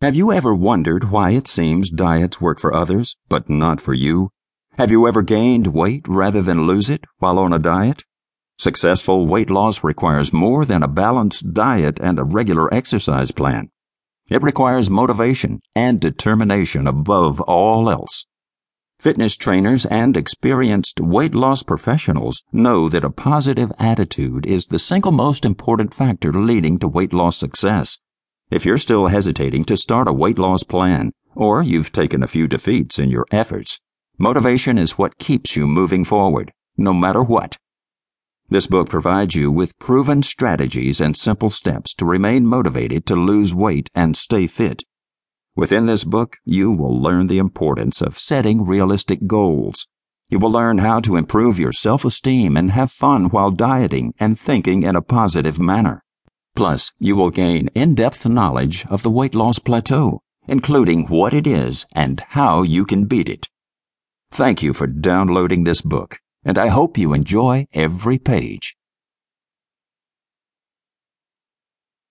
Have you ever wondered why it seems diets work for others, but not for you? Have you ever gained weight rather than lose it while on a diet? Successful weight loss requires more than a balanced diet and a regular exercise plan. It requires motivation and determination above all else. Fitness trainers and experienced weight loss professionals know that a positive attitude is the single most important factor leading to weight loss success. If you're still hesitating to start a weight loss plan, or you've taken a few defeats in your efforts, motivation is what keeps you moving forward, no matter what. This book provides you with proven strategies and simple steps to remain motivated to lose weight and stay fit. Within this book, you will learn the importance of setting realistic goals. You will learn how to improve your self esteem and have fun while dieting and thinking in a positive manner. Plus, you will gain in depth knowledge of the weight loss plateau, including what it is and how you can beat it. Thank you for downloading this book, and I hope you enjoy every page.